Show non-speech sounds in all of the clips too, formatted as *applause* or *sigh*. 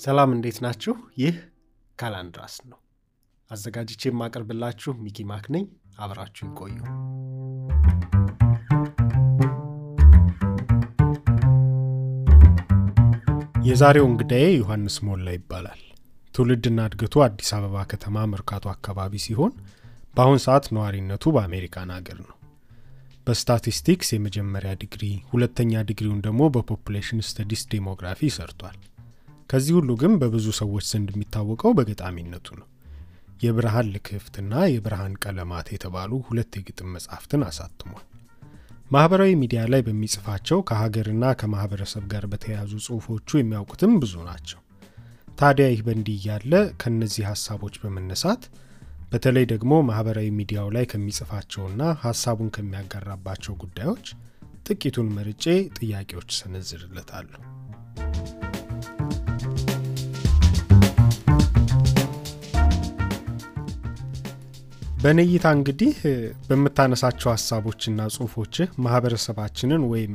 ሰላም እንዴት ናችሁ? ይህ ካላንድራስ ነው። አዘጋጅቼ የማቀርብላችሁ ሚኪ ማክ ነኝ። አብራችሁን ቆዩ። የዛሬው እንግዳዬ ዮሐንስ ሞላ ይባላል። ትውልድና እድገቱ አዲስ አበባ ከተማ መርካቶ አካባቢ ሲሆን በአሁን ሰዓት ነዋሪነቱ በአሜሪካን ሀገር ነው። በስታቲስቲክስ የመጀመሪያ ዲግሪ፣ ሁለተኛ ዲግሪውን ደግሞ በ population studies demography ሰርቷል። ከዚህ ሁሉ ግን በብዙ ሰዎች ዘንድ የሚታወቀው በገጣሚነቱ ነው። የብርሃን ልክፍትና የብርሃን ቀለማት የተባሉ ሁለት የግጥም መጻሕፍትን አሳትሟል። ማህበራዊ ሚዲያ ላይ በሚጽፋቸው ከሀገርና ከማህበረሰብ ጋር በተያያዙ ጽሑፎቹ የሚያውቁትም ብዙ ናቸው። ታዲያ ይህ በእንዲህ እያለ ከእነዚህ ሀሳቦች በመነሳት በተለይ ደግሞ ማህበራዊ ሚዲያው ላይ ከሚጽፋቸውና ሀሳቡን ከሚያጋራባቸው ጉዳዮች ጥቂቱን መርጬ ጥያቄዎች ሰነዝርለታለሁ። በእኔ እንግዲህ በምታነሳቸው ሀሳቦችና ጽሁፎችህ ማህበረሰባችንን ወይም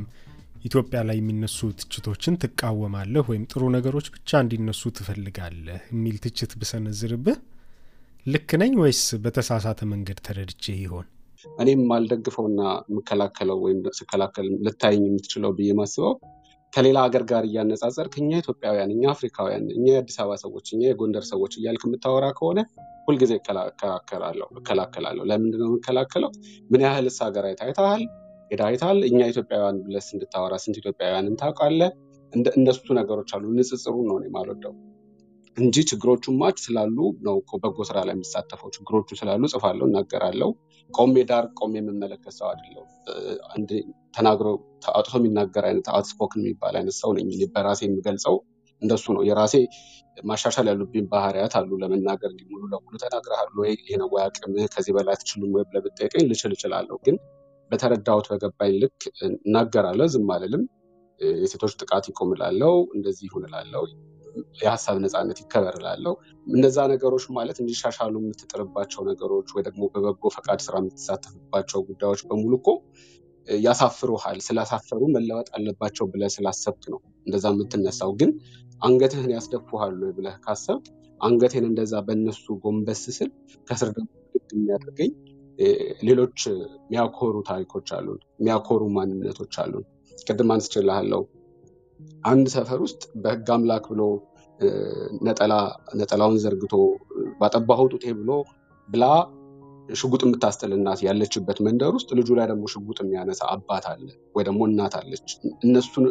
ኢትዮጵያ ላይ የሚነሱ ትችቶችን ትቃወማለህ ወይም ጥሩ ነገሮች ብቻ እንዲነሱ ትፈልጋለህ የሚል ትችት ብሰነዝርብህ ልክ ነኝ ወይስ በተሳሳተ መንገድ ተረድቼ ይሆን? እኔም የማልደግፈውና የምከላከለው ወይም ስከላከል ልታየኝ የምትችለው ብዬ ማስበው ከሌላ ሀገር ጋር እያነጻጸርክ እኛ ኢትዮጵያውያን፣ እኛ አፍሪካውያን፣ እኛ የአዲስ አበባ ሰዎች፣ እኛ የጎንደር ሰዎች እያልክ የምታወራ ከሆነ ሁልጊዜ እከላከላለሁ። ለምንድነው የምከላከለው? ምን ያህልስ ሀገር አይተሃል? ሄዳ አይተሃል? እኛ ኢትዮጵያውያን ብለስ እንድታወራ ስንት ኢትዮጵያውያንን ታውቃለህ? እነሱ ነገሮች አሉ። ንጽጽሩን ነው የማልወደው እንጂ ችግሮቹ ማች ስላሉ ነው በጎ ስራ ላይ የሚሳተፈው። ችግሮቹ ስላሉ ጽፋለሁ፣ እናገራለሁ። ቆሜ ዳር ቆሜ የምመለከት ሰው አይደለሁ። ተናግሮ አውጥቶ የሚናገር አይነት አውትስፖክን የሚባል አይነት ሰው ነኝ። በራሴ የምገልጸው እንደሱ ነው። የራሴ ማሻሻል ያሉብኝ ባህሪያት አሉ። ለመናገር እንዲህ ሙሉ ለሙሉ ተናግረሃል ወይ ይሄ ነው ወይ አቅምህ ከዚህ በላይ አትችልም ወይ ብለህ ብትጠይቀኝ ልችል እችላለሁ። ግን በተረዳሁት በገባኝ ልክ እናገራለሁ፣ ዝም አልልም። የሴቶች ጥቃት ይቁም እላለሁ፣ እንደዚህ ይሁን እላለሁ፣ የሀሳብ ነፃነት ይከበር እላለሁ። እነዛ ነገሮች ማለት እንዲሻሻሉ የምትጥርባቸው ነገሮች ወይ ደግሞ በበጎ ፈቃድ ስራ የምትሳተፍባቸው ጉዳዮች በሙሉ እኮ ያሳፍሩሃል። ስላሳፈሩ መለወጥ አለባቸው ብለህ ስላሰብክ ነው እንደዛ የምትነሳው። ግን አንገትህን ያስደፉሃል ብለህ ካሰብክ አንገቴን እንደዛ በእነሱ ጎንበስ ስል ከስር ደግሞ የሚያደርገኝ ሌሎች የሚያኮሩ ታሪኮች አሉን፣ የሚያኮሩ ማንነቶች አሉን። ቅድም አንስቼልሃለሁ። አንድ ሰፈር ውስጥ በህግ አምላክ ብሎ ነጠላውን ዘርግቶ ባጠባኸው ጡቴ ብሎ ብላ ሽጉጥ የምታስጥል እናት ያለችበት መንደር ውስጥ ልጁ ላይ ደግሞ ሽጉጥ የሚያነሳ አባት አለ ወይ ደግሞ እናት አለች።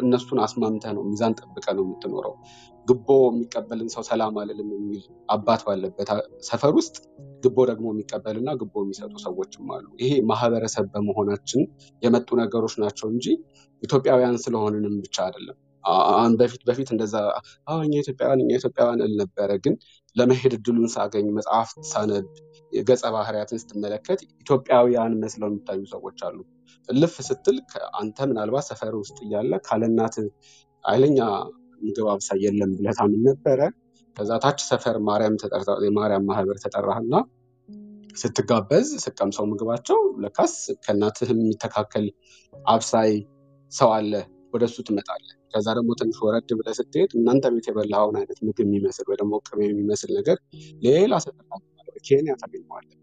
እነሱን አስማምተህ ነው ሚዛን ጠብቀህ ነው የምትኖረው። ግቦ የሚቀበልን ሰው ሰላም አልልም የሚል አባት ባለበት ሰፈር ውስጥ ግቦ ደግሞ የሚቀበልና ግቦ የሚሰጡ ሰዎችም አሉ። ይሄ ማህበረሰብ በመሆናችን የመጡ ነገሮች ናቸው እንጂ ኢትዮጵያውያን ስለሆንንም ብቻ አይደለም። በፊት በፊት እንደዛ እኛ ኢትዮጵያውያን እኛ ኢትዮጵያውያን እል ነበረ። ግን ለመሄድ እድሉን ሳገኝ መጽሐፍት ሳነብ ገጸ ባህሪያትን ስትመለከት ኢትዮጵያውያን መስለው የሚታዩ ሰዎች አሉ። እልፍ ስትል አንተ ምናልባት ሰፈር ውስጥ እያለ ካለናት ኃይለኛ ምግብ አብሳይ የለም ብለህ ታምን ነበረ። ከዛ ታች ሰፈር ማርያም የማርያም ማህበር ተጠራህና ስትጋበዝ ስቀምሰው ምግባቸው ለካስ ከእናትህ የሚተካከል አብሳይ ሰው አለ። ወደሱ ትመጣለህ። ከዛ ደግሞ ትንሽ ወረድ ብለህ ስትሄድ እናንተ ቤት የበላኸውን አይነት ምግብ የሚመስል ወይ ደግሞ ቅቤ የሚመስል ነገር ሌላ ሰፈር ኬንያ ታገኘዋለህ።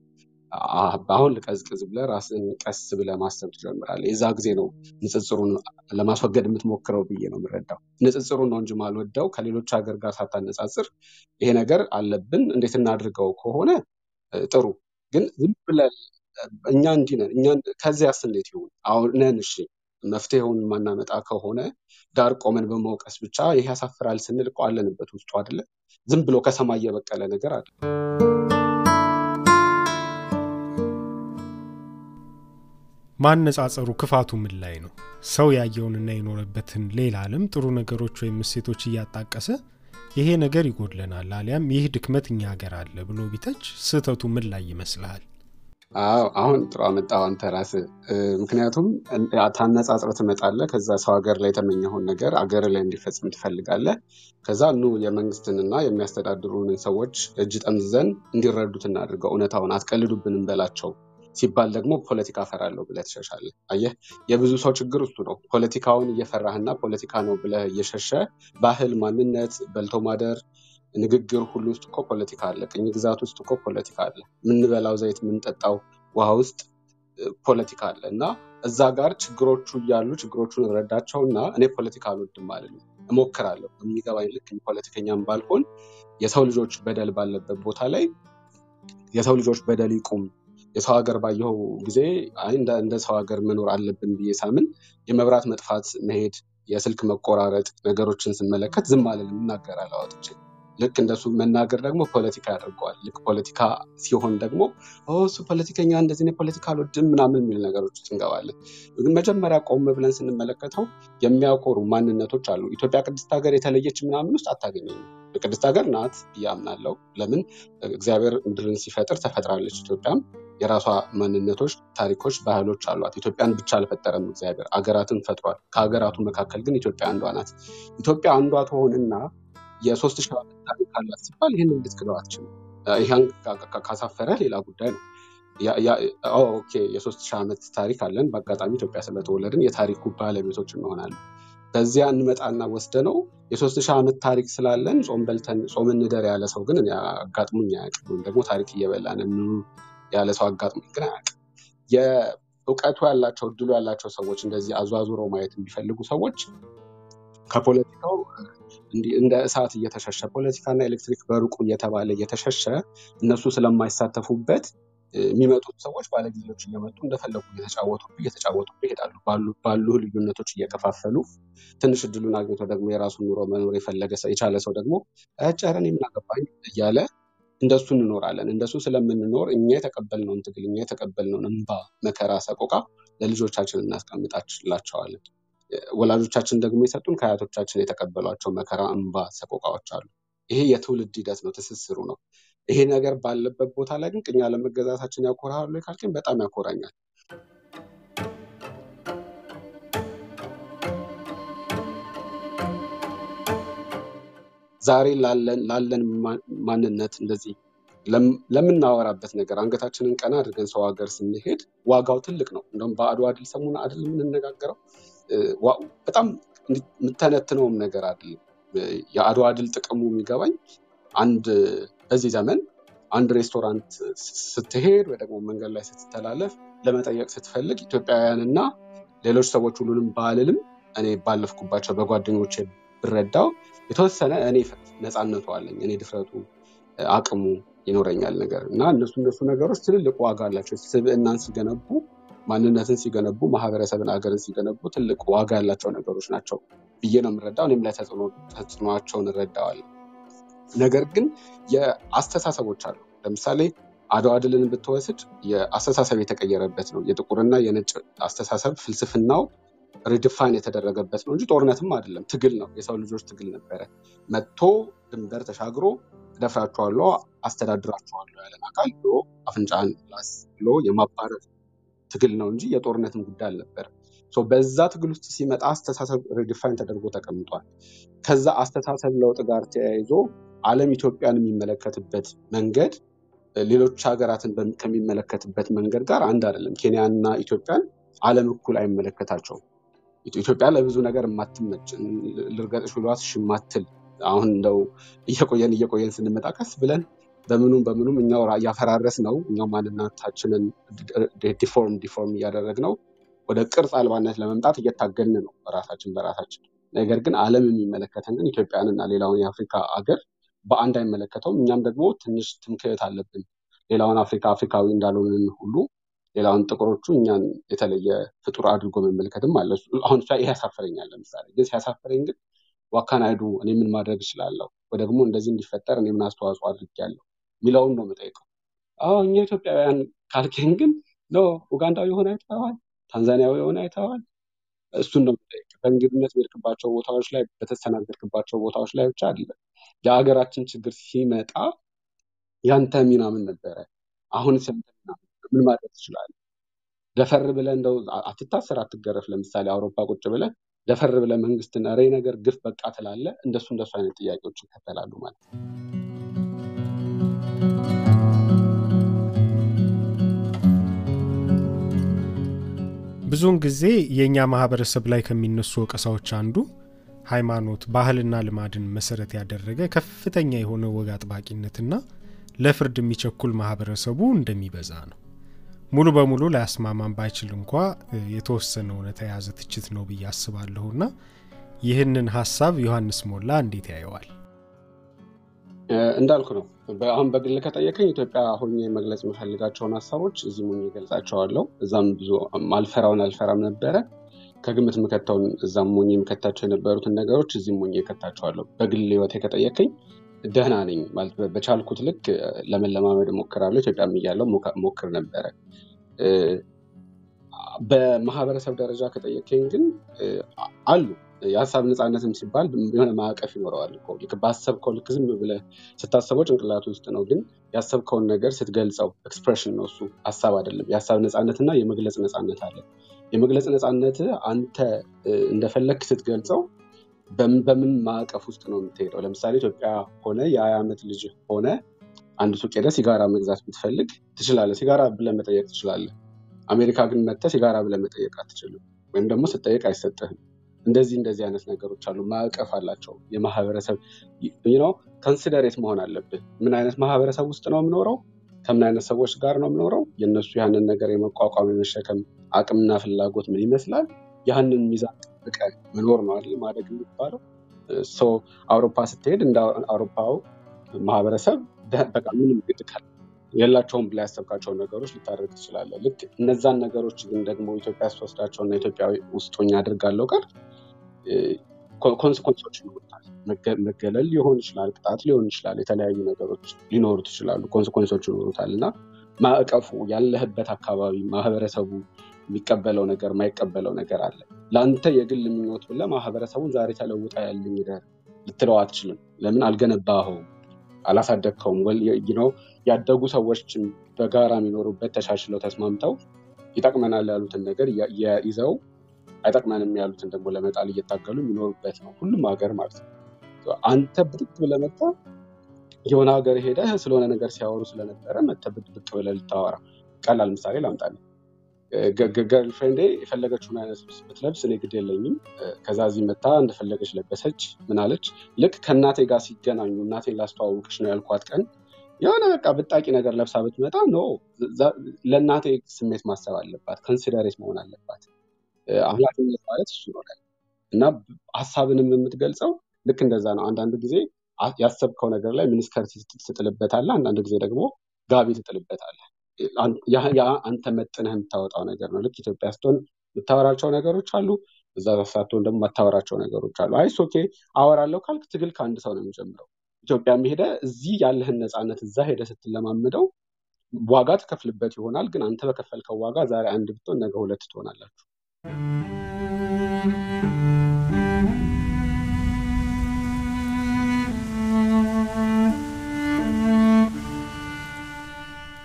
አሁን ልቀዝቅዝ ብለህ ራስን ቀስ ብለህ ማሰብ ትጀምራለህ። የዛ ጊዜ ነው ንጽጽሩን ለማስወገድ የምትሞክረው ብዬ ነው የምረዳው። ንጽጽሩን ነው እንጂ ማልወደው ከሌሎች ሀገር ጋር ሳታነጻጽር ይሄ ነገር አለብን እንዴት እናድርገው ከሆነ ጥሩ። ግን ዝም ብለህ እኛ እንዲህ ነን እኛ ከዚያስ እንዴት ይሁን አሁን ነን እሺ መፍትሄውን የማናመጣ ከሆነ ዳር ቆመን በመውቀስ ብቻ ይሄ ያሳፍራል ስንል እኮ አለንበት ውስጡ አይደለ? ዝም ብሎ ከሰማይ የበቀለ ነገር አለ። ማነጻጸሩ ክፋቱ ምን ላይ ነው? ሰው ያየውንና የኖረበትን ሌላ ዓለም ጥሩ ነገሮች ወይም እሴቶች እያጣቀሰ ይሄ ነገር ይጎድለናል አሊያም ይህ ድክመት እኛ ሀገር አለ ብሎ ቢተች ስህተቱ ምን ላይ ይመስልሃል? አዎ አሁን ጥሩ አመጣው አንተ ራስህ። ምክንያቱም ታነጻጽረ ትመጣለህ። ከዛ ሰው ሀገር ላይ የተመኘኸውን ነገር አገር ላይ እንዲፈጽም ትፈልጋለህ። ከዛ ኑ የመንግስትንና የሚያስተዳድሩንን ሰዎች እጅ ጠምዝዘን እንዲረዱት እናድርገው፣ እውነታውን አትቀልዱብንም በላቸው ሲባል ደግሞ ፖለቲካ እፈራለሁ ብለህ ትሸሻለህ። አየህ፣ የብዙ ሰው ችግር እሱ ነው። ፖለቲካውን እየፈራህና ፖለቲካ ነው ብለህ እየሸሸ ባህል፣ ማንነት፣ በልቶ ማደር ንግግር ሁሉ ውስጥ እኮ ፖለቲካ አለ። ቅኝ ግዛት ውስጥ እኮ ፖለቲካ አለ። የምንበላው ዘይት፣ የምንጠጣው ውሃ ውስጥ ፖለቲካ አለ እና እዛ ጋር ችግሮቹ እያሉ ችግሮቹን እረዳቸው እና እኔ ፖለቲካ አልወድም ማለት ነው። እሞክራለሁ የሚገባኝ ልክ ፖለቲከኛም ባልሆን የሰው ልጆች በደል ባለበት ቦታ ላይ የሰው ልጆች በደል ይቁም። የሰው ሀገር ባየኸው ጊዜ እንደ ሰው ሀገር መኖር አለብን ብዬ ሳምን የመብራት መጥፋት መሄድ፣ የስልክ መቆራረጥ ነገሮችን ስመለከት ዝም አልልም፣ እናገራለሁ አውጥቼ ልክ እንደሱ መናገር ደግሞ ፖለቲካ ያደርገዋል። ልክ ፖለቲካ ሲሆን ደግሞ እሱ ፖለቲከኛ እንደዚህ ፖለቲካ አልወድም ምናምን የሚል ነገሮች ውስጥ እንገባለን። ግን መጀመሪያ ቆም ብለን ስንመለከተው የሚያኮሩ ማንነቶች አሉ። ኢትዮጵያ ቅድስት ሀገር የተለየች ምናምን ውስጥ አታገኘም። ቅድስት ሀገር ናት ብዬ ለምን እግዚአብሔር ምድርን ሲፈጥር ተፈጥራለች። ኢትዮጵያም የራሷ ማንነቶች፣ ታሪኮች፣ ባህሎች አሏት። ኢትዮጵያን ብቻ አልፈጠረም እግዚአብሔር፣ አገራትን ፈጥሯል። ከሀገራቱ መካከል ግን ኢትዮጵያ አንዷ ናት። ኢትዮጵያ አንዷ ትሆንና የሶስት ሺህ ዓመት ታሪክ አላት ሲባል ይህን እንድትክደው አትችልም። ይህን ካሳፈረ ሌላ ጉዳይ ነው። okay የሶስት ሺህ ዓመት ታሪክ አለን። በአጋጣሚ ኢትዮጵያ ስለተወለድን የታሪኩ ባለቤቶች እንሆናለን። በዚያ እንመጣና ወስደ ነው የሶስት ሺህ ዓመት ታሪክ ስላለን ጾም በልተን ጾም እንደር ያለ ሰው ግን አጋጥሞኝ አያውቅም። ወይም ደግሞ ታሪክ እየበላን ያለ ሰው አጋጥሞኝ ግን አያውቅም። የእውቀቱ ያላቸው እድሉ ያላቸው ሰዎች እንደዚህ አዟዙረው ማየት የሚፈልጉ ሰዎች ከፖለቲካው እንደ እሳት እየተሸሸ ፖለቲካና ኤሌክትሪክ በሩቁ እየተባለ እየተሸሸ እነሱ ስለማይሳተፉበት የሚመጡት ሰዎች ባለጊዜዎች እየመጡ እንደፈለጉ እየተጫወቱብህ እየተጫወቱብህ ይሄዳሉ። ባሉ ልዩነቶች እየከፋፈሉ ትንሽ እድሉን አግኝቶ ደግሞ የራሱን ኑሮ መኖር የፈለገ የቻለ ሰው ደግሞ ጨረን የምናገባኝ እያለ እንደሱ እንኖራለን። እንደሱ ስለምንኖር እኛ የተቀበልነውን ትግል እኛ የተቀበልነውን እንባ፣ መከራ፣ ሰቆቃ ለልጆቻችን እናስቀምጣላቸዋለን። ወላጆቻችን ደግሞ የሰጡን ከአያቶቻችን የተቀበሏቸው መከራ፣ እንባ፣ ሰቆቃዎች አሉ። ይሄ የትውልድ ሂደት ነው፣ ትስስሩ ነው። ይሄ ነገር ባለበት ቦታ ላይ ግን ቅኝ አለመገዛታችን ያኮራሉ ካልከኝ በጣም ያኮራኛል። ዛሬ ላለን ማንነት እንደዚህ ለምናወራበት ነገር አንገታችንን ቀና አድርገን ሰው ሀገር ስንሄድ ዋጋው ትልቅ ነው። እንደውም በአድዋ ድል ሰሞን አይደል የምንነጋገረው በጣም የምተነትነውም ነገር አይደለም። የአድዋ ድል ጥቅሙ የሚገባኝ አንድ በዚህ ዘመን አንድ ሬስቶራንት ስትሄድ ወይ ደግሞ መንገድ ላይ ስትተላለፍ ለመጠየቅ ስትፈልግ ኢትዮጵያውያንና ሌሎች ሰዎች ሁሉንም ባልልም እኔ ባለፍኩባቸው በጓደኞቼ ብረዳው የተወሰነ እኔ ነፃነቱ አለኝ እኔ ድፍረቱ አቅሙ ይኖረኛል ነገር እና እነሱ እነሱ ነገሮች ትልልቅ ዋጋ አላቸው። ስብዕናን ሲገነቡ ማንነትን ሲገነቡ ማህበረሰብን ሀገርን ሲገነቡ ትልቅ ዋጋ ያላቸው ነገሮች ናቸው ብዬ ነው የምረዳው። እኔም ላይ ተጽዕኖቸውን እረዳዋለሁ። ነገር ግን የአስተሳሰቦች አሉ። ለምሳሌ አድዋ ድልን ብትወስድ የአስተሳሰብ የተቀየረበት ነው። የጥቁርና የነጭ አስተሳሰብ ፍልስፍናው redefine የተደረገበት ነው እንጂ ጦርነትም አይደለም። ትግል ነው። የሰው ልጆች ትግል ነበረ። መጥቶ ድንበር ተሻግሮ እደፍራችኋለሁ፣ አስተዳድራችኋለሁ ያለን አካል ብሎ አፍንጫን ላስ ብሎ የማባረር ትግል ነው እንጂ የጦርነትም ጉዳይ አልነበረም። በዛ ትግል ውስጥ ሲመጣ አስተሳሰብ redefine ተደርጎ ተቀምጧል። ከዛ አስተሳሰብ ለውጥ ጋር ተያይዞ ዓለም ኢትዮጵያን የሚመለከትበት መንገድ ሌሎች ሀገራትን ከሚመለከትበት መንገድ ጋር አንድ አይደለም። ኬንያና ኢትዮጵያን ዓለም እኩል አይመለከታቸውም። ኢትዮጵያ ለብዙ ነገር የማትመች ልርገጥሽ ብሏት እሺ ማትል አሁን እንደው እየቆየን እየቆየን ስንመጣ ቀስ ብለን በምኑም በምኑም እኛው እያፈራረስ ነው እኛው ማንነታችንን deform deform እያደረግ ነው ወደ ቅርጽ አልባነት ለመምጣት እየታገልን ነው ራሳችን በራሳችን። ነገር ግን ዓለም የሚመለከተን ግን ኢትዮጵያንና ሌላውን የአፍሪካ አገር በአንድ አይመለከተውም። እኛም ደግሞ ትንሽ ትምክህት አለብን። ሌላውን አፍሪካ አፍሪካዊ እንዳልሆንን ሁሉ ሌላውን ጥቁሮቹ እኛን የተለየ ፍጡር አድርጎ መመልከትም አለ። አሁን ይሄ ያሳፍረኛል። ለምሳሌ ግን ሲያሳፍረኝ ግን what can I do እኔ ምን ማድረግ እችላለሁ ወይ እንደዚህ እንዲፈጠር እኔ ምን አስተዋጽኦ አድርጌያለሁ የሚለውን ነው የምጠይቀው። አዎ እኛ ኢትዮጵያውያን ካልከኝ ግን no ኡጋንዳዊ የሆነ አይተዋል፣ ታንዛኒያዊ የሆነ አይተዋል። እሱን ነው የምጠይቅ። በእንግድነት በሄድክባቸው ቦታዎች ላይ በተስተናገድክባቸው ቦታዎች ላይ ብቻ አይደለም። የሀገራችን ችግር ሲመጣ ያንተ ሚና ምን ነበረ? አሁን ያንተ ሚና ምን ማድረግ ትችላለህ? ደፈር ብለህ እንደው አትታሰር፣ አትገረፍ። ለምሳሌ አውሮፓ ቁጭ ብለህ ደፈር ብለህ መንግስትን ይህ ነገር ግፍ በቃ ትላለህ። እንደሱ እንደሱ አይነት ጥያቄዎች ይከተላሉ ማለት ነው። ብዙውን ጊዜ የእኛ ማህበረሰብ ላይ ከሚነሱ ወቀሳዎች አንዱ ሃይማኖት፣ ባህልና ልማድን መሰረት ያደረገ ከፍተኛ የሆነ ወግ አጥባቂነትና ለፍርድ የሚቸኩል ማህበረሰቡ እንደሚበዛ ነው። ሙሉ በሙሉ ላያስማማን ባይችል እንኳ የተወሰነ እውነታ የያዘ ትችት ነው ብዬ አስባለሁና ይህንን ሀሳብ ዮሐንስ ሞላ እንዴት ያየዋል? እንዳልኩ ነው። አሁን በግል ከጠየቀኝ ኢትዮጵያ ሆኜ መግለጽ የምፈልጋቸውን ሀሳቦች እዚህ ሆኜ እገልጻቸዋለሁ። እዛም ብዙ አልፈራውን አልፈራም ነበረ። ከግምት የምከተውን እዛም ሆኜ የምከታቸው የነበሩትን ነገሮች እዚህም ሆኜ እከታቸዋለሁ። በግል ህይወቴ ከጠየቀኝ ደህና ነኝ በቻልኩት ልክ ለመለማመድ እሞክራለሁ። ኢትዮጵያም እያለሁ እሞክር ነበረ። በማህበረሰብ ደረጃ ከጠየቀኝ ግን አሉ የሀሳብ ነፃነትም ሲባል የሆነ ማዕቀፍ ይኖረዋል ባሰብከው ልክ ዝም ብለህ ስታሰበው ጭንቅላት ውስጥ ነው፣ ግን ያሰብከውን ነገር ስትገልጸው expression ነው እሱ ሀሳብ አይደለም። የሀሳብ ነፃነት እና የመግለጽ ነፃነት አለ። የመግለጽ ነፃነት አንተ እንደፈለግክ ስትገልጸው በምን ማዕቀፍ ውስጥ ነው የምትሄደው? ለምሳሌ ኢትዮጵያ ሆነ የሀያ ዓመት ልጅ ሆነ አንድ ሱቅ ሄደህ ሲጋራ መግዛት ብትፈልግ ትችላለህ። ሲጋራ ብለህ መጠየቅ ትችላለህ። አሜሪካ ግን መጥተህ ሲጋራ ብለህ መጠየቅ አትችልም፣ ወይም ደግሞ ስትጠየቅ አይሰጥህም። እንደዚህ እንደዚህ አይነት ነገሮች አሉ። ማዕቀፍ አላቸው። የማህበረሰብ ነው ከንሲደሬት መሆን አለብህ። ምን አይነት ማህበረሰብ ውስጥ ነው የምኖረው? ከምን አይነት ሰዎች ጋር ነው የምኖረው? የእነሱ ያንን ነገር የመቋቋም የመሸከም አቅምና ፍላጎት ምን ይመስላል? ያንን ሚዛን ጠብቀህ መኖር ነው አይደል ማደግ የሚባለው። አውሮፓ ስትሄድ እንደ አውሮፓው ማህበረሰብ በቃ ምንም ግድ የላቸውም ብለህ ያሰብካቸውን ነገሮች ልታደርግ ትችላለህ። ልክ እነዛን ነገሮች ግን ደግሞ ኢትዮጵያ ስትወስዳቸው እና ኢትዮጵያ ውስጥ ሆኜ ጋር consequence ኦች ይኖሩታል። መገለል ሊሆን ይችላል፣ ቅጣት ሊሆን ይችላል፣ የተለያዩ ነገሮች ሊኖሩት ይችላሉ፣ ኮንስኮንሶች ይኖሩታል እና ማዕቀፉ ያለህበት አካባቢ ማህበረሰቡ የሚቀበለው ነገር የማይቀበለው ነገር አለ። ለአንተ የግል ምኞት ብለህ ማህበረሰቡን ዛሬ ተለውጣ ያለኝ ልትለው አትችልም። ለምን አልገነባኸውም፣ አላሳደግከውም። ያደጉ ሰዎችም በጋራ የሚኖሩበት ተሻሽለው ተስማምተው ይጠቅመናል ያሉትን ነገር ይዘው አይጠቅመንም ያሉትን ደግሞ ለመጣል እየታገሉ የሚኖሩበት ነው ሁሉም ሀገር ማለት ነው። አንተ ብድግ ብለህ መጥተህ የሆነ ሀገር ሄደህ ስለሆነ ነገር ሲያወሩ ስለነበረ መጥተህ ብቅ ብለህ ልታወራ ቀላል ምሳሌ ላምጣልህ። ገርልፍሬንዴ የፈለገችውን አይነት ልብስ ብትለብስ እኔ ግድ የለኝም። ከዛ እዚህ መታ እንደፈለገች ለበሰች። ምን አለች? ልክ ከእናቴ ጋር ሲገናኙ እናቴን ላስተዋውቅሽ ነው ያልኳት ቀን የሆነ በቃ ብጣቂ ነገር ለብሳ ብትመጣ ኖ ለእናቴ ስሜት ማሰብ አለባት፣ considerate መሆን አለባት። ኃላፊነት ማለት እሱ ነው እና ሀሳብንም የምትገልጸው ልክ እንደዛ ነው። አንዳንድ ጊዜ ያሰብከው ነገር ላይ miniskirt ትጥልበታለህ፣ አንዳንድ ጊዜ ደግሞ ጋቢ ትጥልበታለህ። ያ አንተ መጥነህ የምታወጣው ነገር ነው። ልክ ኢትዮጵያ ስትሆን የምታወራቸው ነገሮች አሉ፣ እዛ ሳትሆን ደግሞ የማታወራቸው ነገሮች አሉ። it's okay አወራለሁ ካልክ ትግል ከአንድ ሰው ነው የሚጀምረው። ኢትዮጵያም ሄደ እዚህ ያለህን ነፃነት እዛ ሄደ ስትለማምደው ዋጋ ትከፍልበት ይሆናል። ግን አንተ በከፈልከው ዋጋ ዛሬ አንድ ብትሆን ነገ ሁለት ትሆናላችሁ።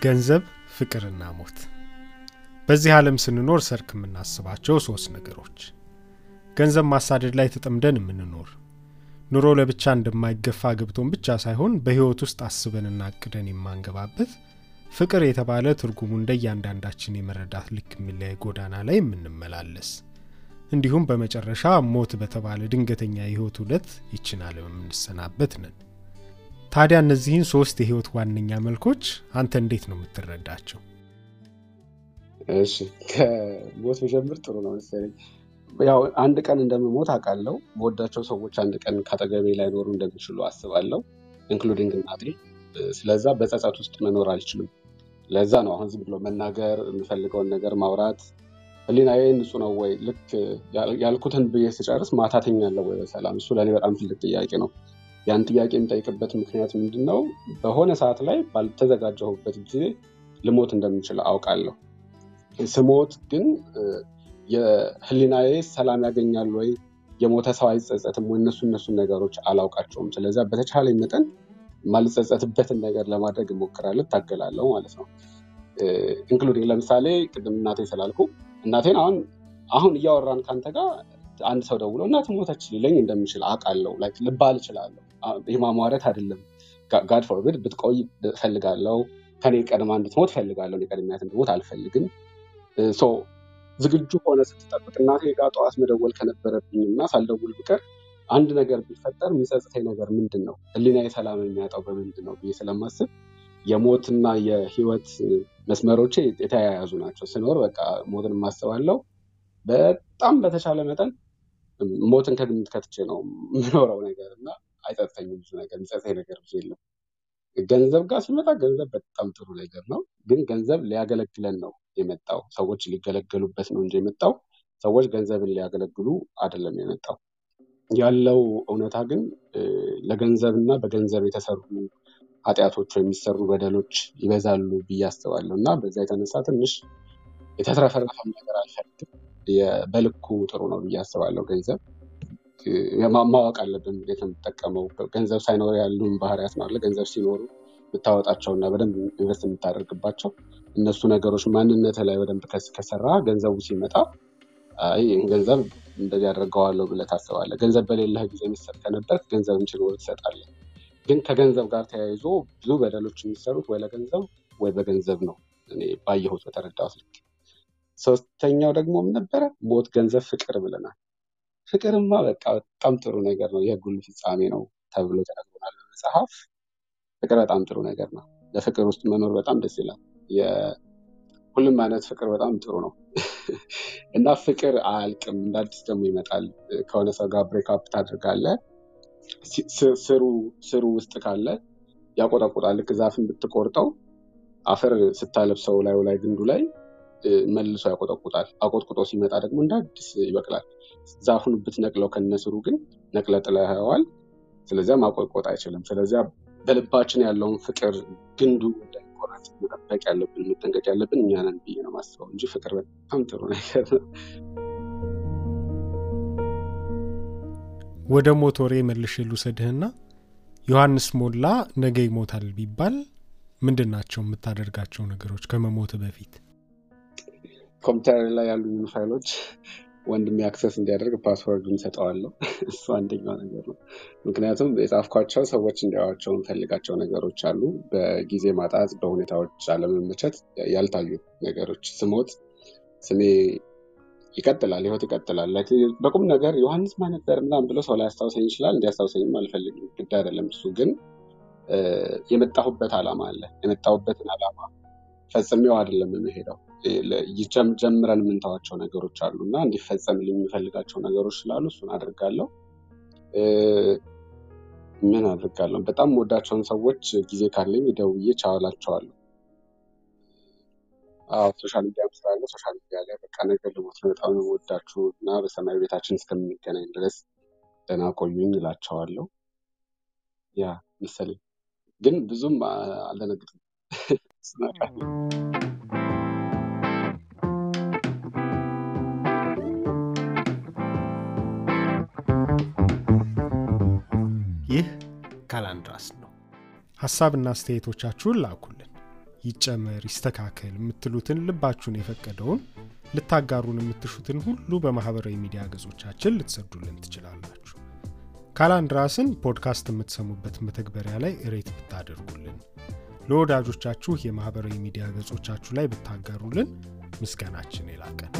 ገንዘብ፣ ፍቅርና ሞት። በዚህ ዓለም ስንኖር ሰርክ የምናስባቸው ሶስት ነገሮች፣ ገንዘብ ማሳደድ ላይ ተጠምደን የምንኖር ኑሮ ለብቻ እንደማይገፋ ገብቶን ብቻ ሳይሆን በሕይወት ውስጥ አስበንና አቅደን የማንገባበት፣ ፍቅር የተባለ ትርጉሙ እንደ እያንዳንዳችን የመረዳት ልክ የሚለያይ ጎዳና ላይ የምንመላለስ፣ እንዲሁም በመጨረሻ ሞት በተባለ ድንገተኛ የሕይወት ውለት ይችን ዓለም የምንሰናበት ነን። ታዲያ እነዚህን ሶስት የሕይወት ዋነኛ መልኮች አንተ እንዴት ነው የምትረዳቸው? እሺ ከሞት መጀመር ጥሩ ነው መሰለኝ። ያው አንድ ቀን እንደምሞት አውቃለሁ። በወዳቸው ሰዎች አንድ ቀን ካጠገቤ ላይኖሩ እንደሚችሉ አስባለሁ፣ including እናቴ። ስለዛ በጸጸት ውስጥ መኖር አልችልም። ለዛ ነው አሁን ዝም ብሎ መናገር የምፈልገውን ነገር ማውራት። ህሊናዬ ንጹህ ነው ወይ? ልክ ያልኩትን ብዬ ስጨርስ ማታ ተኛለሁ ወይ በሰላም? እሱ ለእኔ በጣም ትልቅ ጥያቄ ነው። ያን ጥያቄ የምጠይቅበት ምክንያት ምንድን ነው? በሆነ ሰዓት ላይ ባልተዘጋጀሁበት ጊዜ ልሞት እንደምችል አውቃለሁ። ስሞት ግን የህሊናዬ ሰላም ያገኛል ወይ? የሞተ ሰው አይጸጸትም ወይ? እነሱ እነሱን ነገሮች አላውቃቸውም። ስለዚያ በተቻለኝ መጠን የማልጸጸትበትን ነገር ለማድረግ እሞክራለሁ፣ እታገላለሁ ማለት ነው። including ለምሳሌ ቅድም እናቴ ስላልኩ እናቴን አሁን አሁን እያወራን ከአንተ ጋር አንድ ሰው ደውሎ እናት ሞተች ሊለኝ እንደምችል አውቃለሁ ልባል እችላለሁ። ይህ ማሟረት አይደለም። God forbid ብትቆይ እፈልጋለሁ ከኔ ቀድማ እንድትሞት እፈልጋለሁ ቀድሚያት እንድሞት አልፈልግም። ዝግጁ ሆነ ስትጠብቅ እናቴ ጋር ጠዋት መደወል ከነበረብኝ እና ሳልደውል ብቀር አንድ ነገር ቢፈጠር የሚጸጽተኝ ነገር ምንድን ነው ህሊና ሰላም የሚያጣው በምንድን ነው ብዬ ስለማስብ የሞትና የህይወት መስመሮቼ የተያያዙ ናቸው። ስኖር በቃ ሞትን ማስባለው በጣም በተቻለ መጠን ሞትን ከግምት ከትቼ ነው የምኖረው ነገር እና አይጸጥተኝም ብዙ ነገር የሚጸጥተኝ ነገር ብዙ የለም። ገንዘብ ጋር ሲመጣ ገንዘብ በጣም ጥሩ ነገር ነው። ግን ገንዘብ ሊያገለግለን ነው የመጣው። ሰዎች ሊገለገሉበት ነው እንጂ የመጣው። ሰዎች ገንዘብን ሊያገለግሉ አይደለም የመጣው ያለው እውነታ ግን ለገንዘብ እና በገንዘብ የተሰሩ ኃጢአቶች የሚሰሩ በደሎች ይበዛሉ ብዬ አስባለሁ። እና በዛ የተነሳ ትንሽ የተትረፈረፈም ነገር አልፈልግም። በልኩ ጥሩ ነው ብዬ አስባለሁ ገንዘብ። ማወቅ አለብን እንዴት የምጠቀመው ገንዘብ ሳይኖር ያሉን ባህሪያት ነው ገንዘብ ሲኖሩ የምታወጣቸው እና በደንብ ኢንቨስት የምታደርግባቸው እነሱ ነገሮች ማንነት ላይ በደንብ ከሰራ ገንዘቡ ሲመጣ ገንዘብ እንደዚህ አደርገዋለሁ ብለህ ታስባለህ? ገንዘብ በሌለህ ጊዜ የሚሰጥ ከነበር ገንዘብን ሲኖር ትሰጣለህ። ግን ከገንዘብ ጋር ተያይዞ ብዙ በደሎች የሚሰሩት ወይ ለገንዘብ ወይ በገንዘብ ነው። እኔ ባየሁት በተረዳሁት ልክ ሶስተኛው ደግሞ ምን ነበረ? ሞት ገንዘብ ፍቅር ብለናል። ፍቅርማ በቃ በጣም ጥሩ ነገር ነው። ሁሉ ፍጻሜ ነው ተብሎ ተነግሮናል በመጽሐፍ። ፍቅር በጣም ጥሩ ነገር ነው። ለፍቅር ውስጥ መኖር በጣም ደስ ይላል ሁሉም አይነት ፍቅር በጣም ጥሩ ነው። *laughs* እና ፍቅር አያልቅም እንደ አዲስ ደግሞ ይመጣል። ከሆነ ሰው ጋር breakup ታደርጋለህ። ስሩ ስሩ ውስጥ ካለ ያቆጠቁጣል። ልክ ዛፍን ብትቆርጠው አፈር ስታለብሰው ላዩ ላይ ግንዱ ላይ መልሶ ያቆጠቁጣል። አቆጥቁጦ ሲመጣ ደግሞ እንደ አዲስ ይበቅላል። ዛፉን ብትነቅለው ከነስሩ ግን ነቅለ ጥለኸዋል ስለዚያ ማቆጥቆጥ አይችልም። ስለዚያ በልባችን ያለውን ፍቅር ግንዱ እንዳይቆረጥ መጠበቅ ያለብን መጠንቀቅ ያለብን እኛ ነን ብዬ ነው ማስበው እንጂ ፍቅር በጣም ጥሩ ነገር ነው። ወደ ሞት ወሬ መልሼ ልውሰድህና ዮሐንስ ሞላ ነገ ይሞታል ቢባል ምንድን ናቸው የምታደርጋቸው ነገሮች ከመሞት በፊት? ኮምፒውተር ላይ ያሉ ፋይሎች ወንድሜ access እንዲያደርግ password ኡን ሰጠዋለሁ *laughs* እሱ አንደኛው ነገር ነው። ምክንያቱም የጻፍኳቸው ሰዎች እንዲያዩዋቸው የምንፈልጋቸው ነገሮች አሉ። በጊዜ ማጣት በሁኔታዎች አለመመቸት ያልታዩ ነገሮች ስሞት ስሜ ይቀጥላል ህይወት ይቀጥላል። በቁም ነገር ዮሐንስ ማን ነበር? ብሎ ሰው ላይ ያስታውሰኝ ይችላል። እንዲያስታውሰኝም አልፈልግም። ግድ አይደለም እሱ ግን የመጣሁበት ዓላማ አለ። የመጣሁበትን ዓላማ ፈጽሜ አይደለም የምሄደው ጀምረን የምንተዋቸው ነገሮች አሉ እና እንዲፈጸምልኝ የሚፈልጋቸው ነገሮች ስላሉ እሱን አድርጋለሁ ምን አድርጋለሁ በጣም ወዳቸውን ሰዎች ጊዜ ካለኝ ደውዬ ቻዋላቸዋለሁ አዎ social media ም ስላለ social media ላይ በቃ ነገር ልሞት ነው በጣም ነው እና በሰማይ ቤታችን እስከምንገናኝ ድረስ ደህና ቆዩኝ እላቸዋለሁ። ያ መሰለኝ። ግን ብዙም አልደነግጥም። *laughs* እሱን ካላንድራስ ነው። ሀሳብና አስተያየቶቻችሁን ላኩልን። ይጨመር ይስተካከል የምትሉትን ልባችሁን የፈቀደውን ልታጋሩን የምትሹትን ሁሉ በማህበራዊ ሚዲያ ገጾቻችን ልትሰዱልን ትችላላችሁ። ካላንድራስን ፖድካስት የምትሰሙበት መተግበሪያ ላይ rate ብታደርጉልን ለወዳጆቻችሁ የማህበራዊ ሚዲያ ገጾቻችሁ ላይ ብታጋሩልን ምስጋናችን የላቀ ነው